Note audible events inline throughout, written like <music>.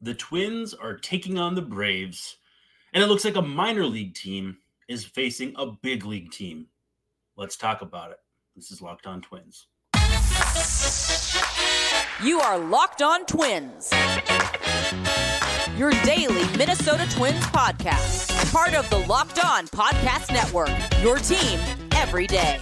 the Twins are taking on the Braves, and it looks like a minor league team is facing a big league team. Let's talk about it. This is Locked On Twins. You are Locked On Twins, your daily Minnesota Twins podcast, part of the Locked On Podcast Network, your team every day.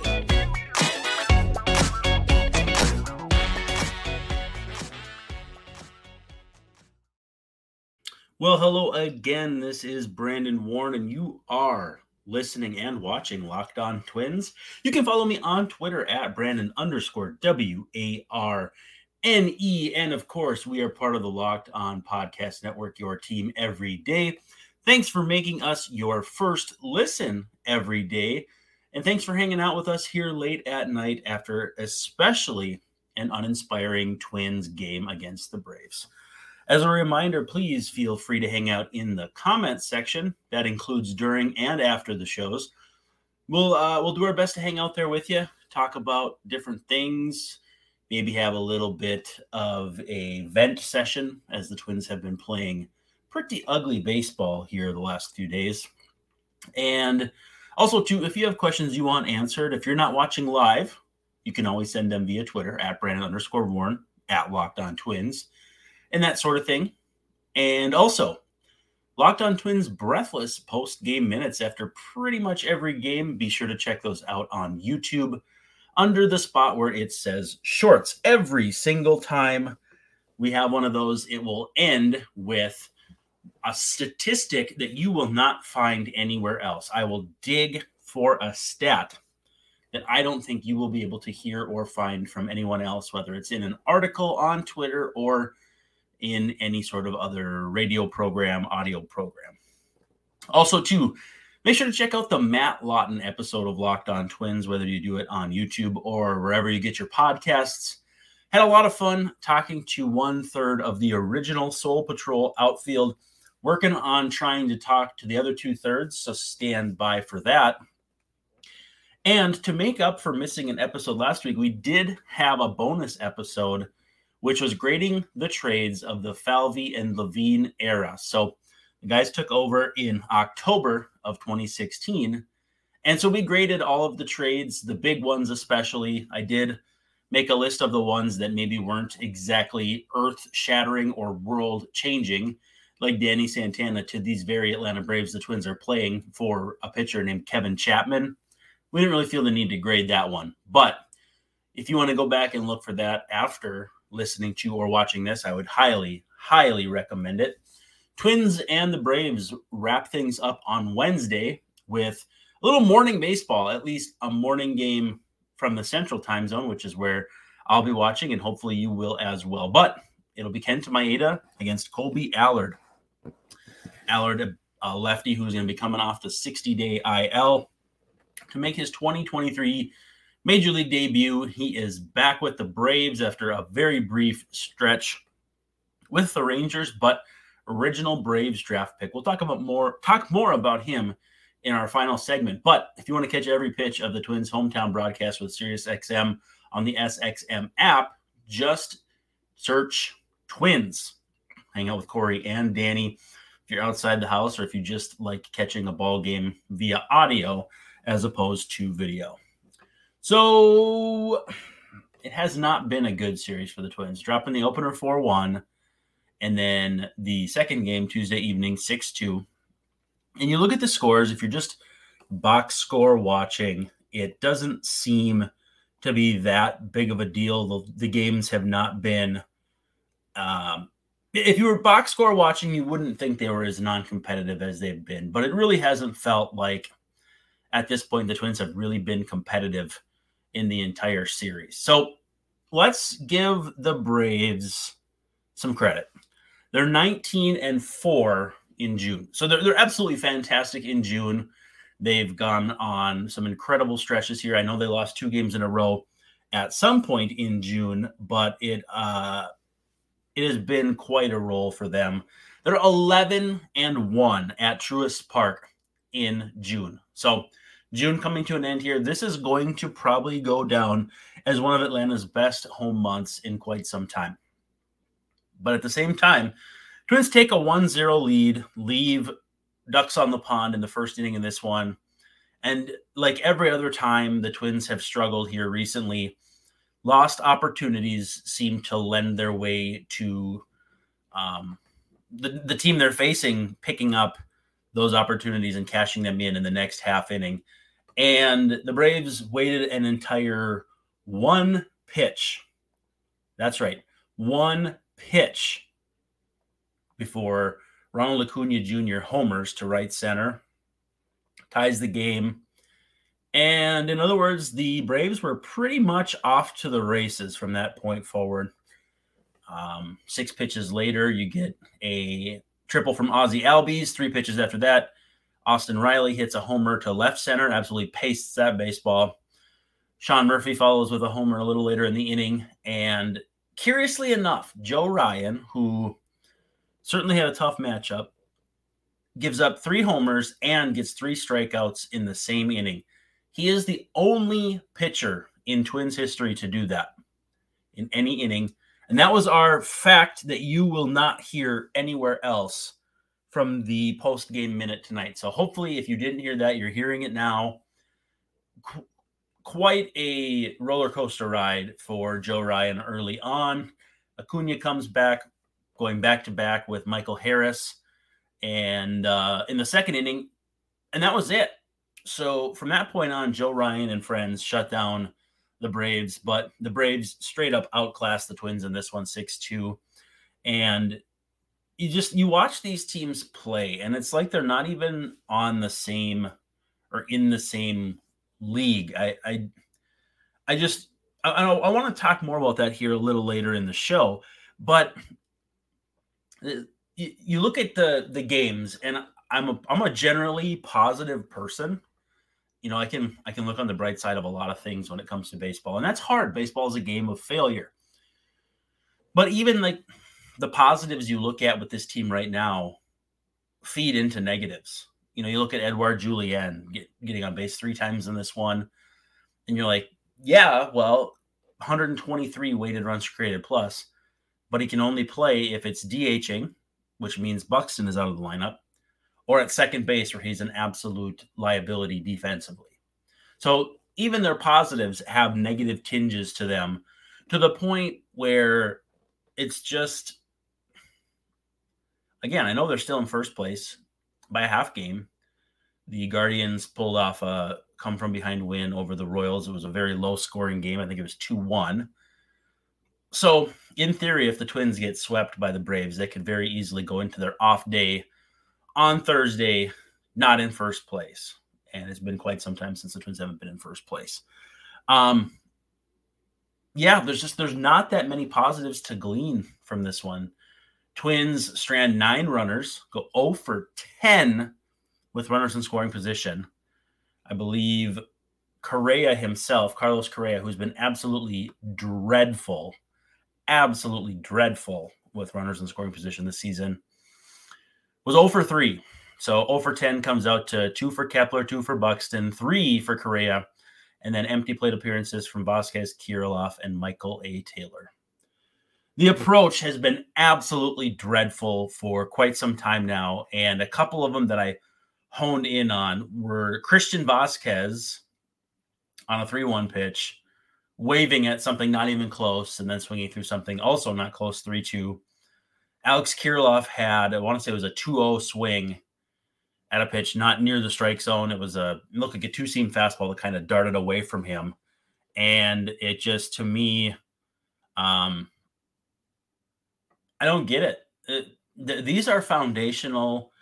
Well, hello again. This is Brandon Warne, and you are listening and watching Locked On Twins. You can follow me on Twitter at Brandon underscore W A R N E. And of course, we are part of the Locked On Podcast Network, your team every day. Thanks for making us your first listen every day. And thanks for hanging out with us here late at night after, especially, an uninspiring Twins game against the Braves. As a reminder, please feel free to hang out in the comments section. That includes during and after the shows. We'll uh, we'll do our best to hang out there with you, talk about different things, maybe have a little bit of a vent session as the Twins have been playing pretty ugly baseball here the last few days. And also, too, if you have questions you want answered, if you're not watching live, you can always send them via Twitter at Brandon underscore Warne at Locked On Twins and that sort of thing. And also, Locked On Twins breathless post game minutes after pretty much every game. Be sure to check those out on YouTube under the spot where it says shorts. Every single time we have one of those, it will end with a statistic that you will not find anywhere else. I will dig for a stat that I don't think you will be able to hear or find from anyone else, whether it's in an article on Twitter or in any sort of other radio program, audio program. Also, too, make sure to check out the Matt Lawton episode of Locked On Twins, whether you do it on YouTube or wherever you get your podcasts. Had a lot of fun talking to one third of the original Soul Patrol outfield, working on trying to talk to the other two thirds. So stand by for that. And to make up for missing an episode last week, we did have a bonus episode which was grading the trades of the Falvey and Levine era. So the guys took over in October of 2016. And so we graded all of the trades, the big ones especially. I did make a list of the ones that maybe weren't exactly earth shattering or world changing, like Danny Santana to these very Atlanta Braves the Twins are playing for a pitcher named Kevin Chapman. We didn't really feel the need to grade that one. But if you want to go back and look for that after listening to or watching this, I would highly, highly recommend it. Twins and the Braves wrap things up on Wednesday with a little morning baseball, at least a morning game from the central time zone, which is where I'll be watching, and hopefully you will as well. But it'll be Kenta Maeda against Kolby Allard. Allard, a lefty who's going to be coming off the 60 day IL to make his 2023 major league debut. He is back with the Braves after a very brief stretch with the Rangers, but original Braves draft pick. We'll talk about more talk more about him in our final segment. But if you want to catch every pitch of the Twins hometown broadcast with SiriusXM on the SXM app, just search Twins. Hang out with Corey and Danny. If you're outside the house or if you just like catching a ball game via audio as opposed to video. So it has not been a good series for the Twins, dropping the opener 4 1, and then the second game Tuesday evening 6 2. And you look at the scores, if you're just box score watching, it doesn't seem to be that big of a deal. The, the games have not been. Um, if you were box score watching, you wouldn't think they were as non competitive as they've been, but it really hasn't felt like at this point the Twins have really been competitive in the entire series. So let's give the Braves some credit. They're 19 and 4 in June. So they're, they're absolutely fantastic in June. They've gone on some incredible stretches here. I know they lost two games in a row at some point in June, but it uh it has been quite a roll for them. They're 11 and 1 at Truist Park in June. So June coming to an end here. This is going to probably go down as one of Atlanta's best home months in quite some time. But at the same time, Twins take a 1 0 lead, leave Ducks on the pond in the first inning in this one. And like every other time the Twins have struggled here recently, lost opportunities seem to lend their way to um, the, the team they're facing picking up those opportunities and cashing them in in the next half inning. And the Braves waited an entire one pitch. That's right, one pitch before Ronald Acuna Jr. homers to right center, ties the game. And in other words, the Braves were pretty much off to the races from that point forward. Um, six pitches later, you get a triple from Ozzy Albies. Three pitches after that, Austin Riley hits a homer to left center, and absolutely pastes that baseball. Sean Murphy follows with a homer a little later in the inning. And curiously enough, Joe Ryan, who certainly had a tough matchup, gives up three homers and gets three strikeouts in the same inning. He is the only pitcher in Twins history to do that in any inning. And that was our fact that you will not hear anywhere else from the post game minute tonight. So hopefully, if you didn't hear that, you're hearing it now. Qu- quite a roller coaster ride for Joe Ryan early on. Acuna comes back, going back to back with Michael Harris, and uh, in the second inning, and that was it. So from that point on, Joe Ryan and friends shut down the Braves, but the Braves straight up outclassed the Twins in this one 6-2. And you just you watch these teams play and it's like they're not even on the same or in the same league. I I I just I, I want to talk more about that here a little later in the show, but uh, you, you look at the the games and I'm a I'm a generally positive person you know, I can I can look on the bright side of a lot of things when it comes to baseball, and that's hard. Baseball is a game of failure. But even like the positives you look at with this team right now feed into negatives. You know, you look at Edouard Julien get, getting on base three times in this one, and you're like, yeah, well, 123 weighted runs created plus, but he can only play if it's DHing, which means Buxton is out of the lineup, or at second base where he's an absolute liability defensively. So even their positives have negative tinges to them to the point where it's just again, I know they're still in first place by a half game. The Guardians pulled off a come from behind win over the Royals. It was a very low scoring game. I think it was 2 1. So, in theory, if the Twins get swept by the Braves, they could very easily go into their off day on Thursday, not in first place. And it's been quite some time since the Twins haven't been in first place. Um, yeah, there's just there's not that many positives to glean from this one. Twins strand nine runners, go 0 for 10 with runners in scoring position. I believe Correa himself, Carlos Correa, who's been absolutely dreadful, absolutely dreadful with runners in scoring position this season, was 0 for 3. So 0 for 10 comes out to 2 for Kepler, 2 for Buxton, 3 for Correa, and then empty plate appearances from Vázquez, Kirilloff, and Michael A. Taylor. The approach has been absolutely dreadful for quite some time now, and a couple of them that I honed in on were Christian Vázquez on a 3 1 pitch, waving at something not even close, and then swinging through something also not close 3 2 Alex Kirilloff had, I want to say it was a 2 0 swing at a pitch not near the strike zone. It was a look like a two seam fastball that kind of darted away from him. And it just, to me, um, I don't get it. it th- these are foundational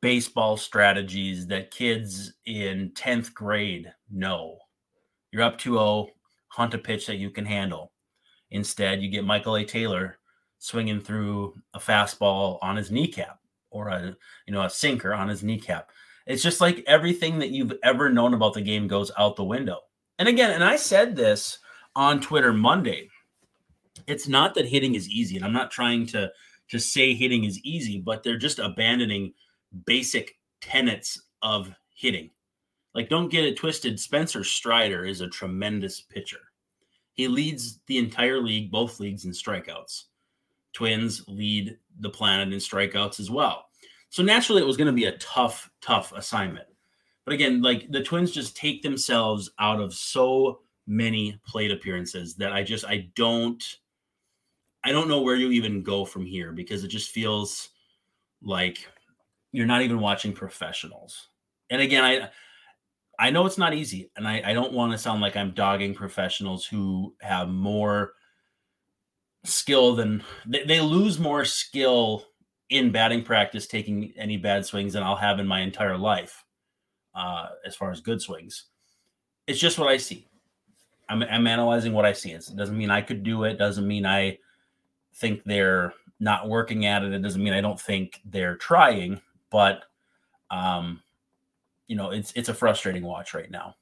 baseball strategies that kids in 10th grade know. You're up 2 0, hunt a pitch that you can handle. Instead, you get Michael A. Taylor swinging through a fastball on his kneecap or a you know a sinker on his kneecap. It's just like everything that you've ever known about the game goes out the window. And again, and I said this on Twitter Monday. It's not that hitting is easy, and I'm not trying to to say hitting is easy, but they're just abandoning basic tenets of hitting. Like, don't get it twisted. Spencer Strider is a tremendous pitcher. He leads the entire league, both leagues, in strikeouts Twins lead the planet in strikeouts as well. So naturally, it was going to be a tough, tough assignment. But again, like the Twins just take themselves out of so many plate appearances that I just I don't I don't know where you even go from here because it just feels like you're not even watching professionals. And again, I I know it's not easy, and I, I don't want to sound like I'm dogging professionals who have more skill than they, they lose more skill in batting practice taking any bad swings than I'll have in my entire life, uh, as far as good swings. It's just what I see. I'm, I'm analyzing what I see. It doesn't mean I could do it. Doesn't mean I think they're not working at it. It doesn't mean I don't think they're trying. But um, you know, it's it's a frustrating watch right now.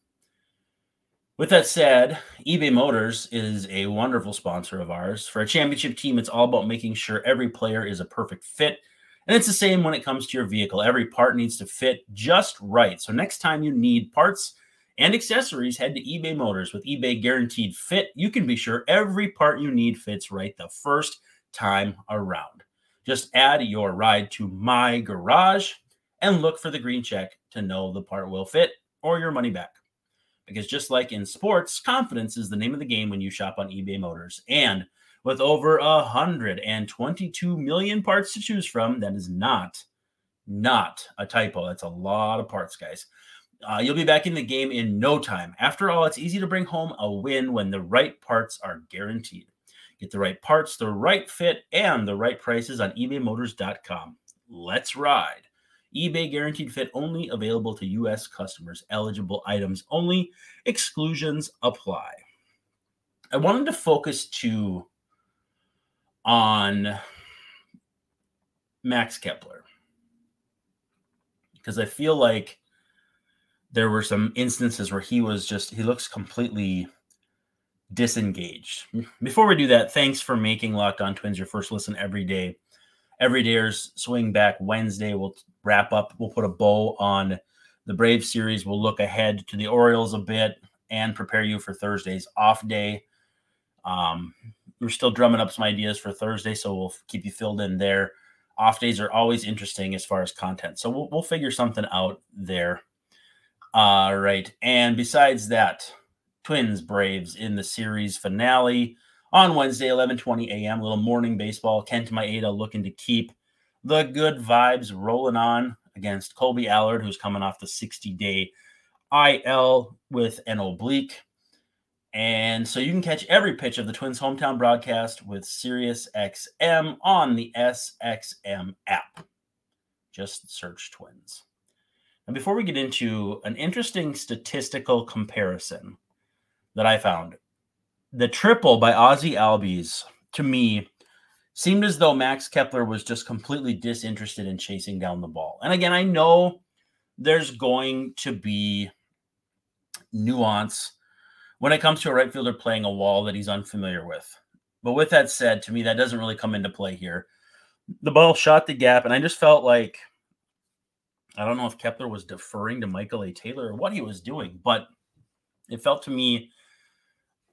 With that said, eBay Motors is a wonderful sponsor of ours. For a championship team, it's all about making sure every player is a perfect fit. And it's the same when it comes to your vehicle. Every part needs to fit just right. So next time you need parts and accessories, head to eBay Motors. With eBay Guaranteed Fit, you can be sure every part you need fits right the first time around. Just add your ride to my garage and look for the green check to know the part will fit or your money back. Because just like in sports, confidence is the name of the game when you shop on eBay Motors. And with over 122 million parts to choose from, that is not, not a typo. That's a lot of parts, guys. Uh, you'll be back in the game in no time. After all, it's easy to bring home a win when the right parts are guaranteed. Get the right parts, the right fit, and the right prices on ebaymotors.com. Let's ride eBay guaranteed fit only available to U.S. customers. Eligible items only. Exclusions apply. I wanted to focus too on Max Kepler because I feel like there were some instances where he was just he looks completely disengaged. Before we do that, thanks for making Locked On Twins your first listen every day. Every day's swing back Wednesday. We'll wrap up. We'll put a bow on the Brave series. We'll look ahead to the Orioles a bit and prepare you for Thursday's off day. Um, we're still drumming up some ideas for Thursday, so we'll keep you filled in there. Off days are always interesting as far as content, so we'll, we'll figure something out there. All right, and besides that, Twins Braves in the series finale on Wednesday, 11:20 a.m. Little morning baseball. Kent Maeda looking to keep the good vibes rolling on against Kolby Allard, who's coming off the 60 day IL with an oblique. And so you can catch every pitch of the Twins hometown broadcast with SiriusXM on the SXM app. Just search Twins. And before we get into an interesting statistical comparison that I found, the triple by Ozzy Albies to me seemed as though Max Kepler was just completely disinterested in chasing down the ball. And again, I know there's going to be nuance when it comes to a right fielder playing a wall that he's unfamiliar with. But with that said, to me, that doesn't really come into play here. The ball shot the gap, and I just felt like I don't know if Kepler was deferring to Michael A. Taylor or what he was doing, but it felt to me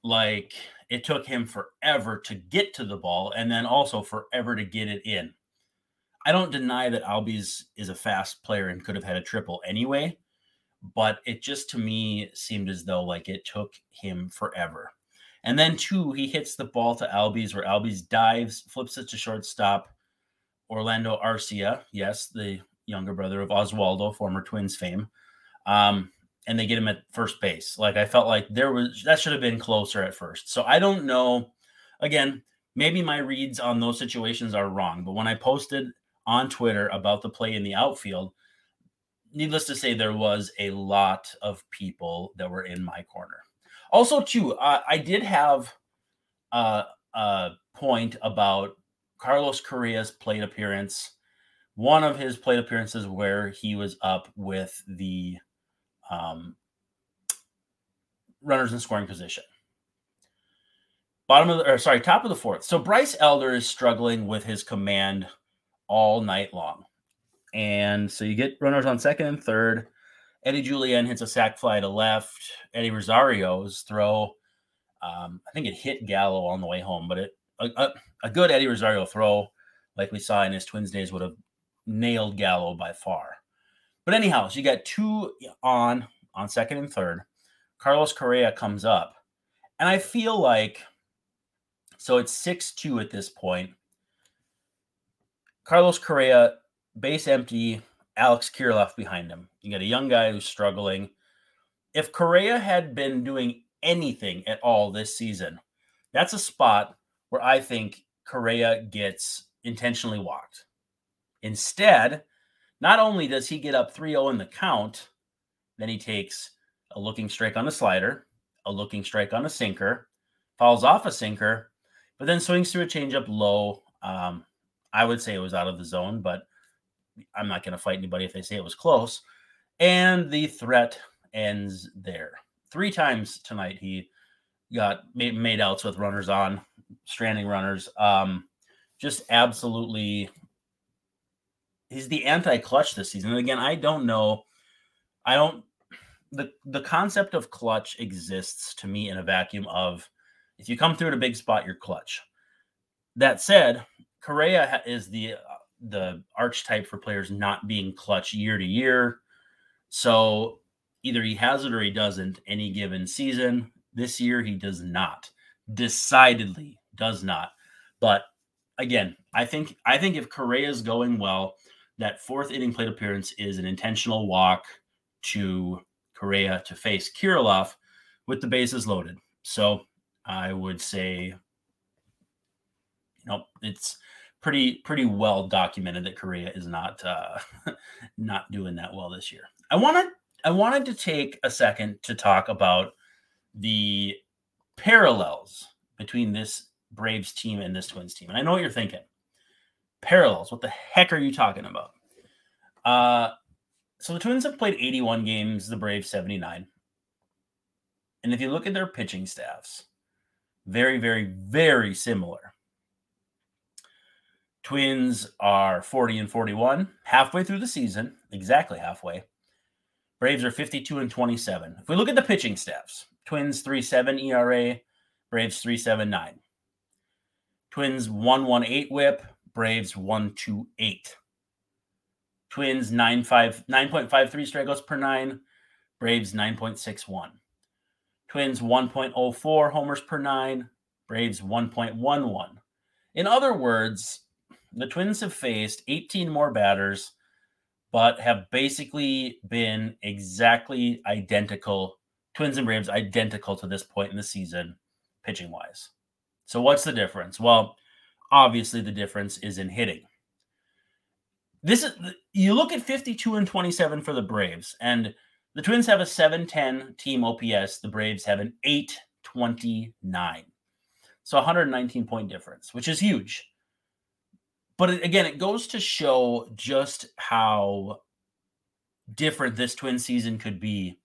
like it took him forever to get to the ball and then also forever to get it in. I don't deny that Albies is a fast player and could have had a triple anyway, but it just to me seemed as though like it took him forever. And then two, he hits the ball to Albies where Albies dives, flips it to shortstop. Orlando Arcia, yes, the younger brother of Oswaldo, former Twins fame. Um, and they get him at first base. Like I felt like there was that should have been closer at first. So I don't know. Again, maybe my reads on those situations are wrong, but when I posted on Twitter about the play in the outfield, needless to say, there was a lot of people that were in my corner. Also, too, uh, I did have uh, a point about Carlos Correa's plate appearance. One of his plate appearances where he was up with the um, runners in scoring position. Bottom of the, or sorry, top of the fourth. So Bryce Elder is struggling with his command all night long. And so you get runners on second and third. Eddie Julien hits a sac fly to left. Eddie Rosario's throw, um, I think it hit Gallo on the way home, but it a, a, a good Eddie Rosario throw, like we saw in his Twins days, would have nailed Gallo by far. But anyhow, so you got two on on second and third. Carlos Correa comes up, and I feel like so it's six two at this point. Carlos Correa, base empty, Alex Kirilloff behind him. You got a young guy who's struggling. If Correa had been doing anything at all this season, that's a spot where I think Correa gets intentionally walked. Instead, not only does he get up 3 0 in the count, then he takes a looking strike on a slider, a looking strike on a sinker, falls off a sinker, but then swings through a changeup low. Um, I would say it was out of the zone, but I'm not going to fight anybody if they say it was close. And the threat ends there. Three times tonight he got made, made outs with runners on, stranding runners. Um, just absolutely, he's the anti-clutch this season. And again, I don't know. I don't. The the concept of clutch exists to me in a vacuum of if you come through at a big spot, you're clutch. That said, Correa is the uh, the archetype for players not being clutch year to year. So either he has it or he doesn't any given season. This year he does not. Decidedly does not. But again, I think I think if Correa is going well, that fourth inning plate appearance is an intentional walk to Correa to face Kirilloff with the bases loaded. So I would say, you know, it's pretty pretty well documented that Correa is not uh, <laughs> not doing that well this year. I wanted I wanted to take a second to talk about the parallels between this Braves team and this Twins team. And I know what you're thinking. Parallels. What the heck are you talking about? Uh so the Twins have played 81 games, the Braves 79. And if you look at their pitching staffs, very, very, very similar. Twins are 40 and 41, halfway through the season, exactly halfway. Braves are 52 and 27. If we look at the pitching staffs, Twins 3.7 ERA, Braves 3.79. Twins 1.18 whip, Braves 1.28. Twins 9.5 9.53 strikeouts per 9, Braves 9.61. Twins 1.04 homers per 9, Braves 1.11. In other words, the Twins have faced 18 more batters, but have basically been exactly identical. Twins and Braves identical to this point in the season, pitching wise. So, what's the difference? Well, obviously, the difference is in hitting. This is you look at 52 and 27 for the Braves, and the Twins have a 710 team OPS. The Braves have an 829. So 119 point difference, which is huge. But again, it goes to show just how different this twin season could be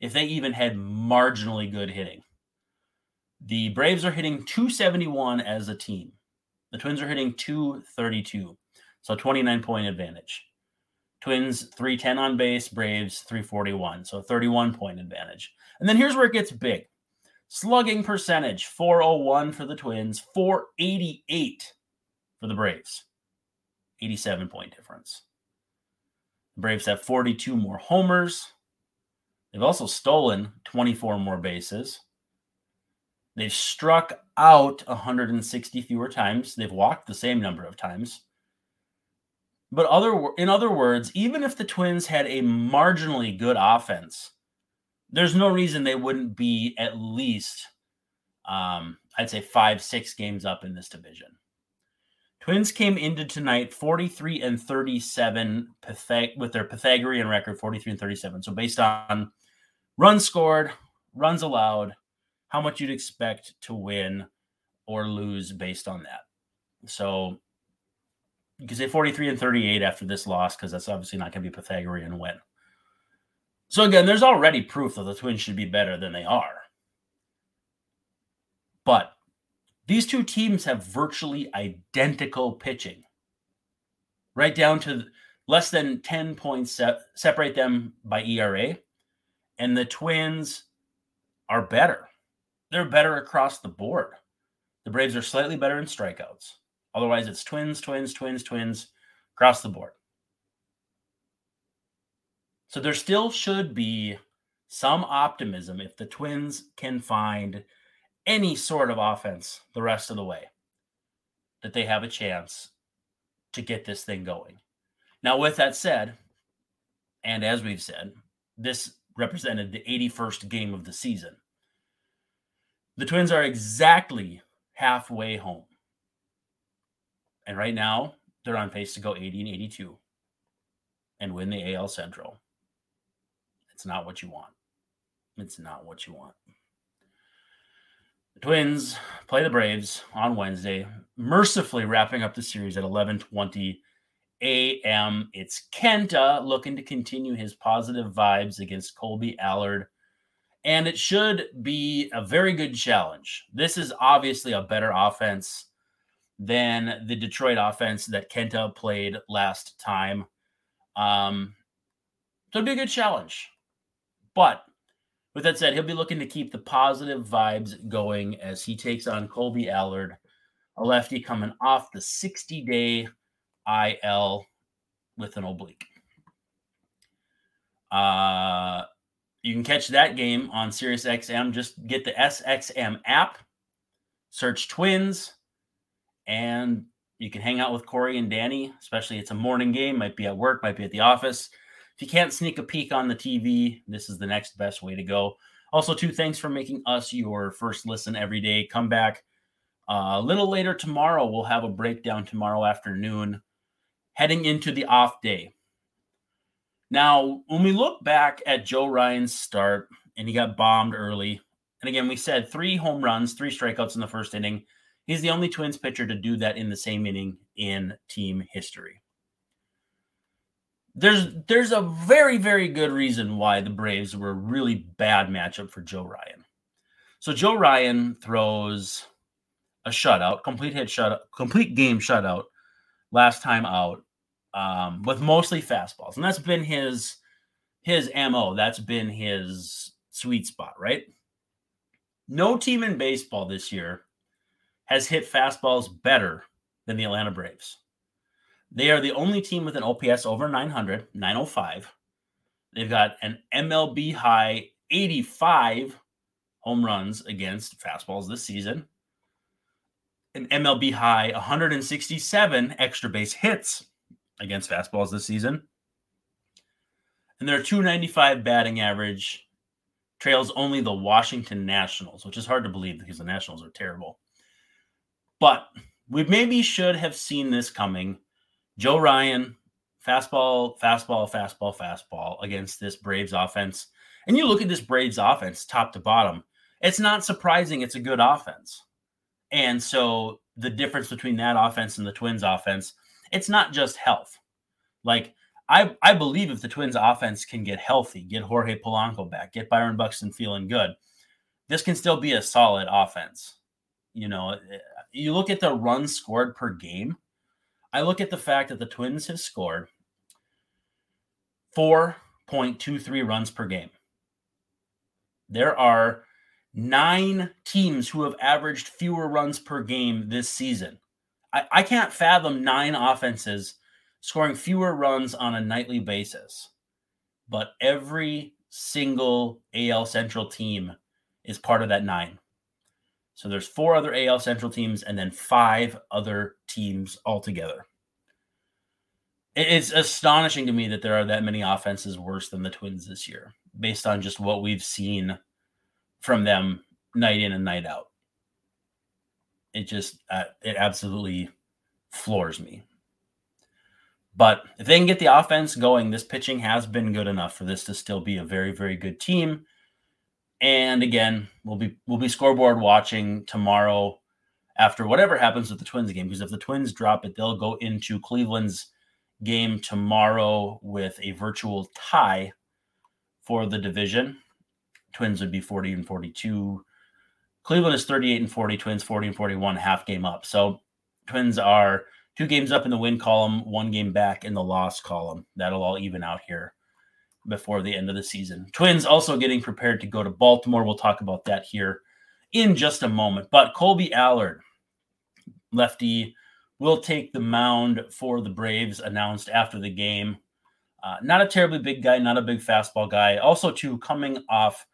if they even had marginally good hitting. The Braves are hitting 271 as a team. The Twins are hitting 232. So 29 point advantage. Twins 310 on base, Braves 341. So 31 point advantage. And then here's where it gets big. Slugging percentage 401 for the Twins, 488 for the Braves. 87 point difference. The Braves have 42 more homers. They've also stolen 24 more bases. They've struck out 160 fewer times. They've walked the same number of times. But other in other words, even if the Twins had a marginally good offense, there's no reason they wouldn't be at least um, I'd say five, six games up in this division. Twins came into tonight 43 and 37 Pythag- with their Pythagorean record 43 and 37. So based on runs scored, runs allowed, how much you'd expect to win or lose based on that. So you can say 43 and 38 after this loss because that's obviously not going to be Pythagorean win. So again, there's already proof that the Twins should be better than they are. But these two teams have virtually identical pitching, right down to less than 10 points se- separate them by ERA. And the Twins are better. They're better across the board. The Braves are slightly better in strikeouts. Otherwise, it's twins, twins, twins, twins across the board. So there still should be some optimism if the Twins can find any sort of offense the rest of the way, that they have a chance to get this thing going. Now, with that said, and as we've said, this represented the 81st game of the season. The Twins are exactly halfway home. And right now, they're on pace to go 80 and 82 and win the AL Central. It's not what you want. It's not what you want. The Twins play the Braves on Wednesday, mercifully wrapping up the series at 11:20 a.m. It's Kenta looking to continue his positive vibes against Kolby Allard, and it should be a very good challenge. This is obviously a better offense than the Detroit offense that Kenta played last time. Um, so it'll be a good challenge. But with that said, he'll be looking to keep the positive vibes going as he takes on Kolby Allard, a lefty coming off the 60 day IL with an oblique. Uh, you can catch that game on SiriusXM. Just get the SXM app, search Twins, and you can hang out with Corey and Danny, especially it's a morning game, might be at work, might be at the office. If you can't sneak a peek on the TV, this is the next best way to go. Also, two thanks for making us your first listen every day. Come back uh, a little later tomorrow. We'll have a breakdown tomorrow afternoon, heading into the off day. Now, when we look back at Joe Ryan's start, and he got bombed early, and again, we said three home runs, three strikeouts in the first inning. He's the only Twins pitcher to do that in the same inning in team history there's there's a very very good reason why the Braves were a really bad matchup for Joe Ryan. So Joe Ryan throws a shutout, complete hit shutout, complete game shutout last time out um, with mostly fastballs, and that's been his his mo. That's been his sweet spot, right? No team in baseball this year has hit fastballs better than the Atlanta Braves. They are the only team with an OPS over 900, 905. They've got an MLB high 85 home runs against fastballs this season, an MLB high 167 extra base hits against fastballs this season. And their 295 batting average trails only the Washington Nationals, which is hard to believe because the Nationals are terrible. But we maybe should have seen this coming Joe Ryan, fastball, fastball, fastball, fastball against this Braves offense. And you look at this Braves offense top to bottom, it's not surprising it's a good offense. And so the difference between that offense and the Twins offense, it's not just health. Like I, I believe if the Twins offense can get healthy, get Jorge Polanco back, get Byron Buxton feeling good, this can still be a solid offense. You know, eh, you look at the runs scored per game I look at the fact that the Twins have scored 4.23 runs per game. There are nine teams who have averaged fewer runs per game this season. I, I can't fathom nine offenses scoring fewer runs on a nightly basis. But every single AL Central team is part of that nine. So there's four other AL Central teams and then five other teams altogether. It's astonishing to me that there are that many offenses worse than the Twins this year, based on just what we've seen from them night in and night out. It just uh, it absolutely floors me. But if they can get the offense going, this pitching has been good enough for this to still be a very, very good team. And again, we'll be we'll be scoreboard watching tomorrow after whatever happens with the Twins game because if the Twins drop it, they'll go into Cleveland's game tomorrow with a virtual tie for the division. Twins would be 40 and 42. Cleveland is 38 and 40, Twins 40 and 41, half game up. So Twins are two games up in the win column, one game back in the loss column. That'll all even out here before the end of the season. Twins also getting prepared to go to Baltimore. We'll talk about that here in just a moment. But Kolby Allard, lefty, will take the mound for the Braves, announced after the game. Uh, not a terribly big guy, not a big fastball guy. Also, too, coming off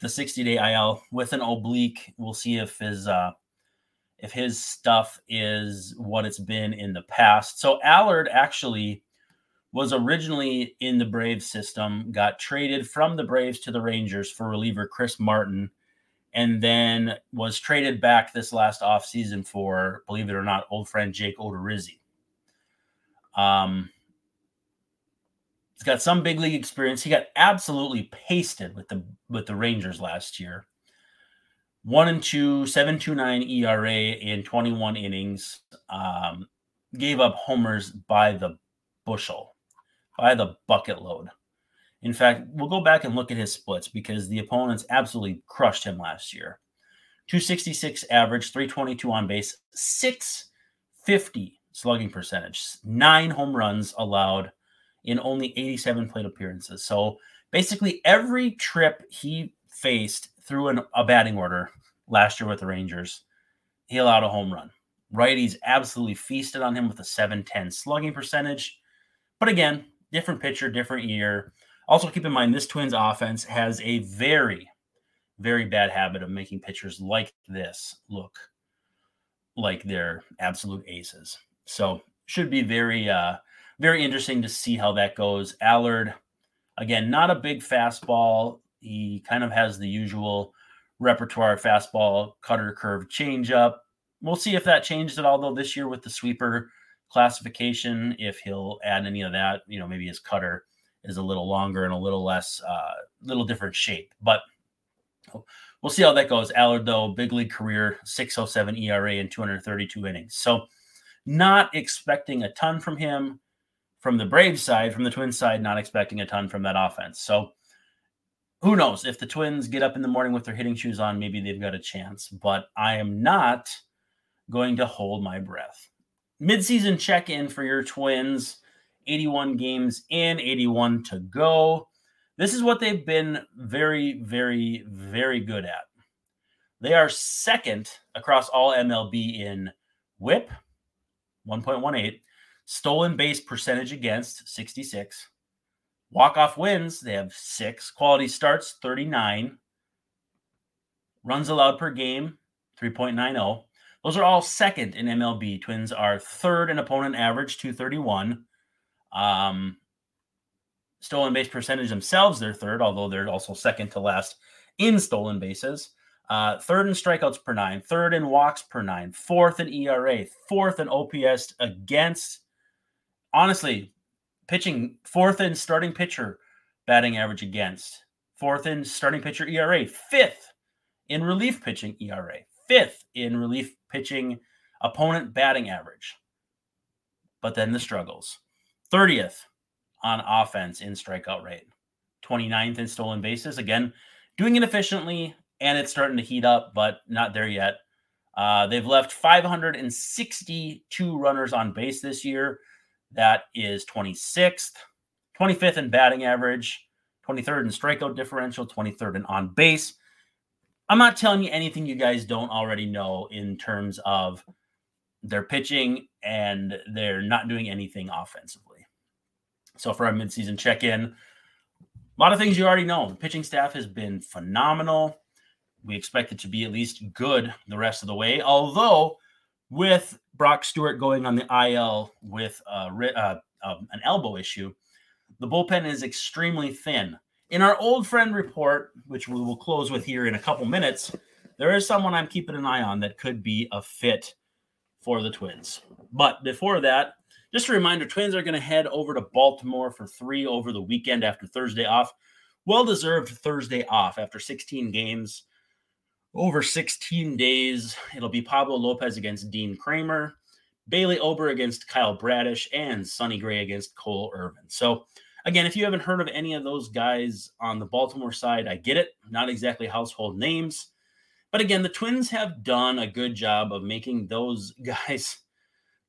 the 60 day IL with an oblique. We'll see if his uh, if his stuff is what it's been in the past. So Allard actually was originally in the Braves system, got traded from the Braves to the Rangers for reliever Chris Martin, and then was traded back this last offseason for, believe it or not, old friend Jake Odorizzi. Um, he's got some big league experience. He got absolutely pasted with the with the Rangers last year. One and two, 7.29 ERA in 21 innings. Um, gave up homers by the bushel, by the bucket load. In fact, we'll go back and look at his splits because the opponents absolutely crushed him last year. 266 average, 322 on base, 650 slugging percentage, nine home runs allowed in only 87 plate appearances. So basically, every trip he faced through an, a batting order last year with the Rangers, he allowed a home run. Righties absolutely feasted on him with a 710 slugging percentage. But again, different pitcher, different year. Also, keep in mind this Twins offense has a very, very bad habit of making pitchers like this look like they're absolute aces. So, should be very, uh, very interesting to see how that goes. Allard, again, not a big fastball. He kind of has the usual repertoire fastball, cutter, curve, changeup. We'll see if that changes at all, though, this year with the sweeper classification. If he'll add any of that, you know, maybe his cutter is a little longer and a little less, uh, little different shape. But we'll see how that goes. Allard, though, big league career, 607 ERA in 232 innings. So, not expecting a ton from him from the Braves side, from the Twins side, not expecting a ton from that offense. So, who knows if the Twins get up in the morning with their hitting shoes on, maybe they've got a chance. But I am not going to hold my breath. Midseason check in for your Twins 81 games in, 81 to go. This is what they've been very, very, very good at. They are second across all MLB in whip, 1.18, stolen base percentage against, 66, Walk off wins, they have six. Quality starts, 39. Runs allowed per game, 3.90. Those are all second in MLB. Twins are third in opponent average, 231. Um, stolen base percentage themselves, they're third, although they're also second to last in stolen bases. Uh, third in strikeouts per nine, third in walks per nine, fourth in ERA, fourth in OPS against. Honestly, pitching fourth in starting pitcher batting average against, fourth in starting pitcher ERA, fifth in relief pitching ERA, fifth in relief pitching opponent batting average. But then the struggles 30th on offense in strikeout rate, 29th in stolen bases. Again, doing it efficiently, and it's starting to heat up, but not there yet. Uh, they've left 562 runners on base this year. That is 26th, 25th in batting average, 23rd in strikeout differential, 23rd in on base. I'm not telling you anything you guys don't already know in terms of their pitching and they're not doing anything offensively. So for our midseason check-in, a lot of things you already know. The pitching staff has been phenomenal. We expect it to be at least good the rest of the way. Although with Brock Stewart going on the IL with uh, uh, um, an elbow issue, the bullpen is extremely thin. In our old friend report, which we will close with here in a couple minutes, there is someone I'm keeping an eye on that could be a fit for the Twins. But before that, just a reminder Twins are going to head over to Baltimore for three over the weekend after Thursday off. Well deserved Thursday off after 16 games over 16 days. It'll be Pablo Lopez against Dean Kremer, Bailey Ober against Kyle Bradish, and Sonny Gray against Cole Irvin. So, again, if you haven't heard of any of those guys on the Baltimore side, I get it. Not exactly household names. But again, the Twins have done a good job of making those <laughs> guys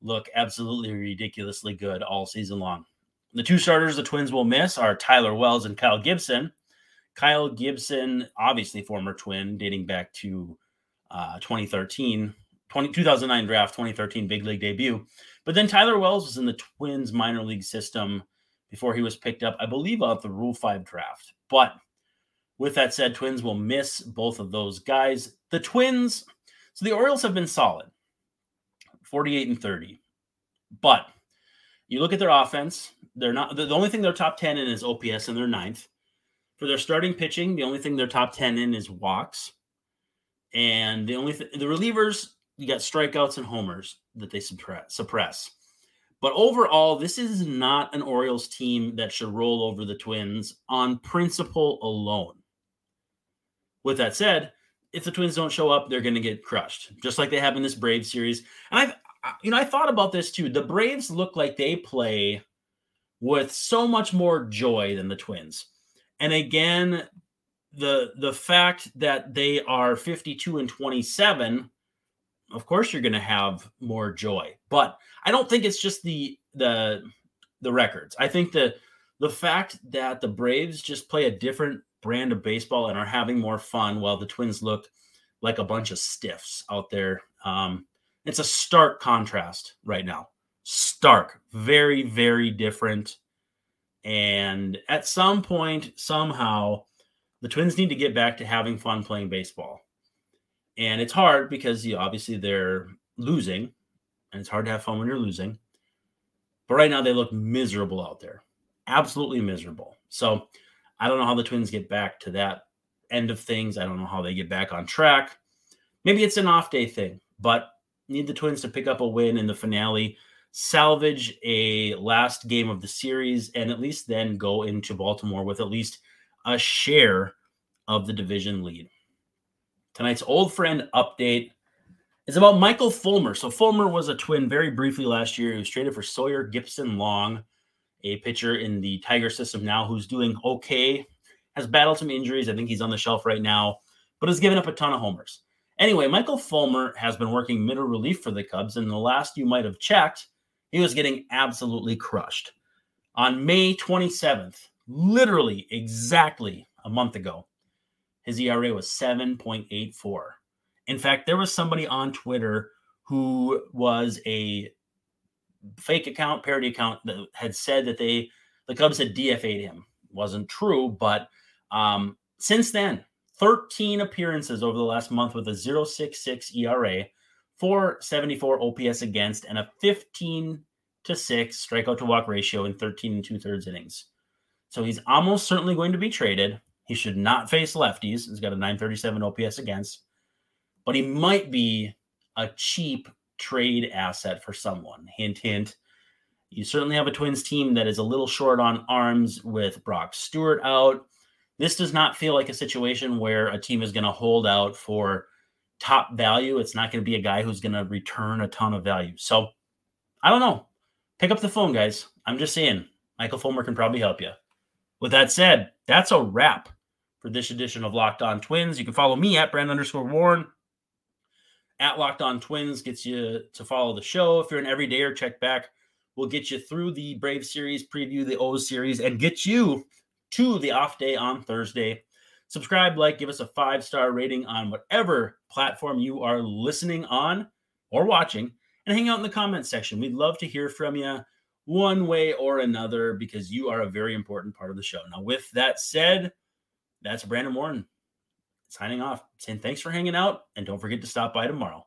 look absolutely ridiculously good all season long. The two starters the Twins will miss are Tyler Wells and Kyle Gibson. Kyle Gibson, obviously former twin, dating back to uh, 2013, 20, 2009 draft, 2013 big league debut. But then Tyler Wells was in the Twins minor league system before he was picked up, I believe, out the Rule 5 draft. But with that said, Twins will miss both of those guys. The Twins, so the Orioles have been solid 48 and 30. But you look at their offense, they're not the, the only thing they're top 10 in is OPS and they're ninth. For their starting pitching, the only thing they're top 10 in is walks. And the only th- the relievers, you got strikeouts and homers that they suppress. suppress. But overall, this is not an Orioles team that should roll over the Twins on principle alone. With that said, if the Twins don't show up, they're going to get crushed, just like they have in this Brave series. And I've, you know, I thought about this too. The Braves look like they play with so much more joy than the Twins. And again, the the fact that they are 52 and 27 of course you're going to have more joy. But i don't think it's just the the the records. I think the the fact that the braves just play a different brand of baseball and are having more fun while the twins look like a bunch of stiffs out there um it's a stark contrast right now. Stark very very different and at some point somehow the twins need to get back to having fun playing baseball and it's hard because you obviously they're losing, and it's hard to have fun when you're losing. But right now they look miserable out there, absolutely miserable. So I don't know how the Twins get back to that end of things. I don't know how they get back on track. Maybe it's an off day thing, but need the Twins to pick up a win in the finale, salvage a last game of the series, and at least then go into Baltimore with at least a share of the division lead. Tonight's old friend update is about Michael Fulmer. So Fulmer was a twin very briefly last year. He was traded for Sawyer Gipson Long, a pitcher in the Tiger system now who's doing okay. Has battled some injuries. I think he's on the shelf right now, but has given up a ton of homers. Anyway, Michael Fulmer has been working middle relief for the Cubs, and the last you might have checked, he was getting absolutely crushed. On May 27th, literally exactly a month ago, his ERA was 7.84. In fact, there was somebody on Twitter who was a fake account, parody account that had said that they the Cubs had DFA'd him. Wasn't true, but um, since then, 13 appearances over the last month with a 0.66 ERA, 474 OPS against, and a 15 to 6 strikeout to walk ratio in 13 and two thirds innings. So he's almost certainly going to be traded. He should not face lefties. He's got a 937 OPS against, but he might be a cheap trade asset for someone. Hint, hint. You certainly have a Twins team that is a little short on arms with Brock Stewart out. This does not feel like a situation where a team is going to hold out for top value. It's not going to be a guy who's going to return a ton of value. So I don't know. Pick up the phone, guys. I'm just saying, Michael Fulmer can probably help you. With that said, that's a wrap for this edition of Locked On Twins. You can follow me at Brand underscore Warne. At Locked On Twins gets you to follow the show. If you're an everydayer, check back. We'll get you through the Brave series, preview the O's series, and get you to the off day on Thursday. Subscribe, like, give us a five star rating on whatever platform you are listening on or watching, and hang out in the comments section. We'd love to hear from you one way or another because you are a very important part of the show. Now, with that said, that's Brandon Warne signing off, saying thanks for hanging out, and don't forget to stop by tomorrow.